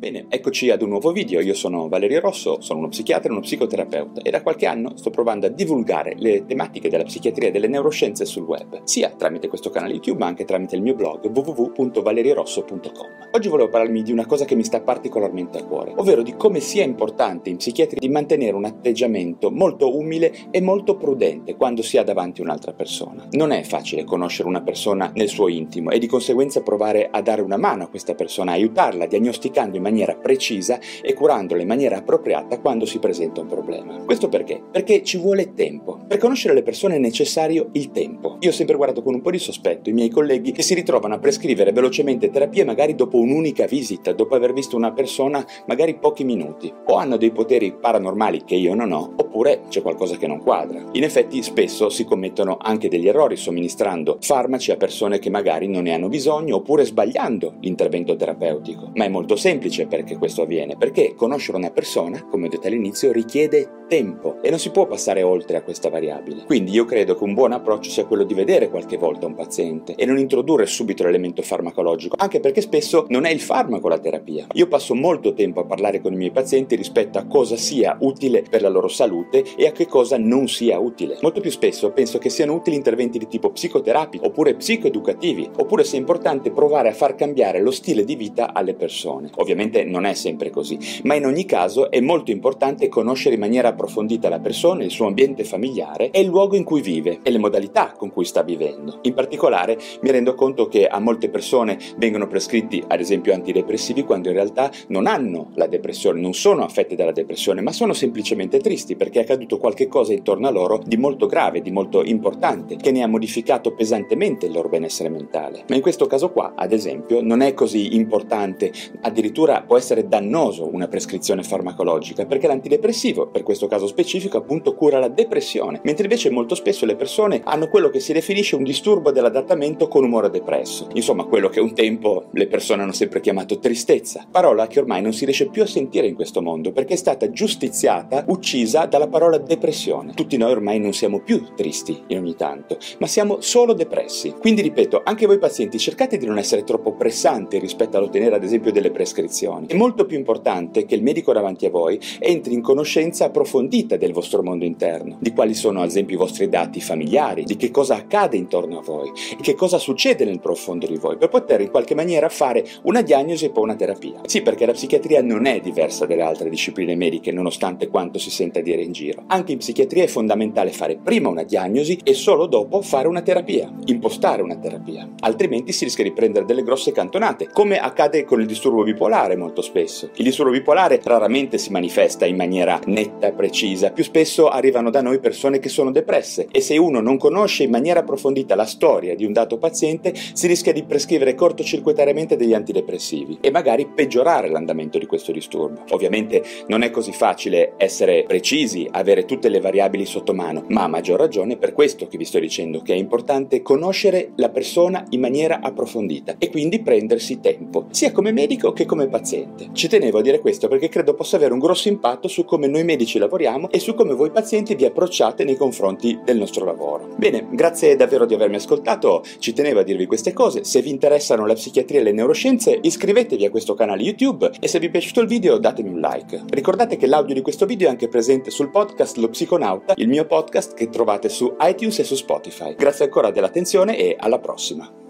Bene, eccoci ad un nuovo video. Io sono Valerio Rosso, sono uno psichiatra e uno psicoterapeuta e da qualche anno sto provando a divulgare le tematiche della psichiatria e delle neuroscienze sul web, sia tramite questo canale YouTube ma anche tramite il mio blog www.valeriorosso.com. Oggi volevo parlarmi di una cosa che mi sta particolarmente a cuore, ovvero di come sia importante in psichiatria di mantenere un atteggiamento molto umile e molto prudente quando si ha davanti un'altra persona. Non è facile conoscere una persona nel suo intimo e di conseguenza provare a dare una mano a questa persona, aiutarla, diagnosticando in maniera precisa e curandolo in maniera appropriata quando si presenta un problema. Questo perché? Perché ci vuole tempo. Per conoscere le persone è necessario il tempo. Io ho sempre guardato con un po' di sospetto i miei colleghi che si ritrovano a prescrivere velocemente terapie magari dopo un'unica visita, dopo aver visto una persona magari pochi minuti, o hanno dei poteri paranormali che io non ho, oppure c'è qualcosa che non quadra. In effetti spesso si commettono anche degli errori somministrando farmaci a persone che magari non ne hanno bisogno oppure sbagliando l'intervento terapeutico. Ma è molto semplice semplice perché questo avviene, perché conoscere una persona, come ho detto all'inizio, richiede tempo e non si può passare oltre a questa variabile. Quindi io credo che un buon approccio sia quello di vedere qualche volta un paziente e non introdurre subito l'elemento farmacologico, anche perché spesso non è il farmaco la terapia. Io passo molto tempo a parlare con i miei pazienti rispetto a cosa sia utile per la loro salute e a che cosa non sia utile. Molto più spesso penso che siano utili interventi di tipo psicoterapico oppure psicoeducativi, oppure sia importante provare a far cambiare lo stile di vita alle persone. Ovviamente Ovviamente non è sempre così, ma in ogni caso è molto importante conoscere in maniera approfondita la persona, il suo ambiente familiare e il luogo in cui vive e le modalità con cui sta vivendo. In particolare mi rendo conto che a molte persone vengono prescritti ad esempio antidepressivi quando in realtà non hanno la depressione, non sono affette dalla depressione, ma sono semplicemente tristi perché è accaduto qualche cosa intorno a loro di molto grave, di molto importante, che ne ha modificato pesantemente il loro benessere mentale. Ma in questo caso qua, ad esempio, non è così importante, addirittura può essere dannoso una prescrizione farmacologica perché l'antidepressivo, per questo caso specifico, appunto cura la depressione, mentre invece molto spesso le persone hanno quello che si definisce un disturbo dell'adattamento con umore depresso. Insomma, quello che un tempo le persone hanno sempre chiamato tristezza, parola che ormai non si riesce più a sentire in questo mondo perché è stata giustiziata, uccisa dalla parola depressione. Tutti noi ormai non siamo più tristi in ogni tanto, ma siamo solo depressi. Quindi ripeto, anche voi pazienti cercate di non essere troppo pressanti rispetto all'ottenere ad esempio delle prescrizioni situazioni. È molto più importante che il medico davanti a voi entri in conoscenza approfondita del vostro mondo interno, di quali sono ad esempio i vostri dati familiari, di che cosa accade intorno a voi e che cosa succede nel profondo di voi, per poter in qualche maniera fare una diagnosi e poi una terapia. Sì, perché la psichiatria non è diversa dalle altre discipline mediche, nonostante quanto si senta dire in giro. Anche in psichiatria è fondamentale fare prima una diagnosi e solo dopo fare una terapia, impostare una terapia. Altrimenti si rischia di prendere delle grosse cantonate, come accade con il disturbo bipolare molto spesso. Il disturbo bipolare raramente si manifesta in maniera netta e precisa, più spesso arrivano da noi persone che sono depresse e se uno non conosce in maniera approfondita la storia di un dato paziente si rischia di prescrivere cortocircuitariamente degli antidepressivi e magari peggiorare l'andamento di questo disturbo. Ovviamente non è così facile essere precisi, avere tutte le variabili sotto mano, ma a maggior ragione per questo che vi sto dicendo che è importante conoscere la persona in maniera approfondita e quindi prendersi tempo, sia come medico che come paziente paziente. Ci tenevo a dire questo perché credo possa avere un grosso impatto su come noi medici lavoriamo e su come voi pazienti vi approcciate nei confronti del nostro lavoro. Bene, grazie davvero di avermi ascoltato, ci tenevo a dirvi queste cose, se vi interessano la psichiatria e le neuroscienze iscrivetevi a questo canale YouTube e se vi è piaciuto il video datemi un like. Ricordate che l'audio di questo video è anche presente sul podcast Lo Psiconauta, il mio podcast che trovate su iTunes e su Spotify. Grazie ancora dell'attenzione e alla prossima.